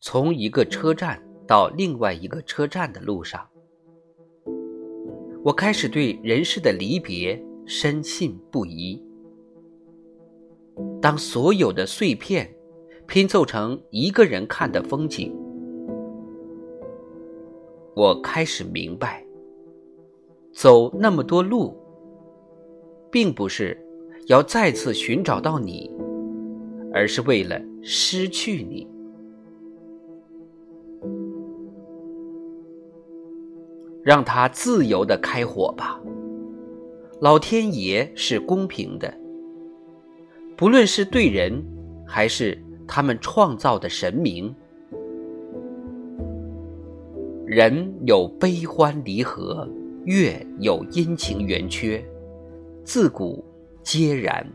从一个车站到另外一个车站的路上，我开始对人世的离别深信不疑。当所有的碎片拼凑成一个人看的风景，我开始明白，走那么多路，并不是要再次寻找到你，而是为了失去你。让它自由的开火吧，老天爷是公平的。不论是对人，还是他们创造的神明，人有悲欢离合，月有阴晴圆缺，自古皆然。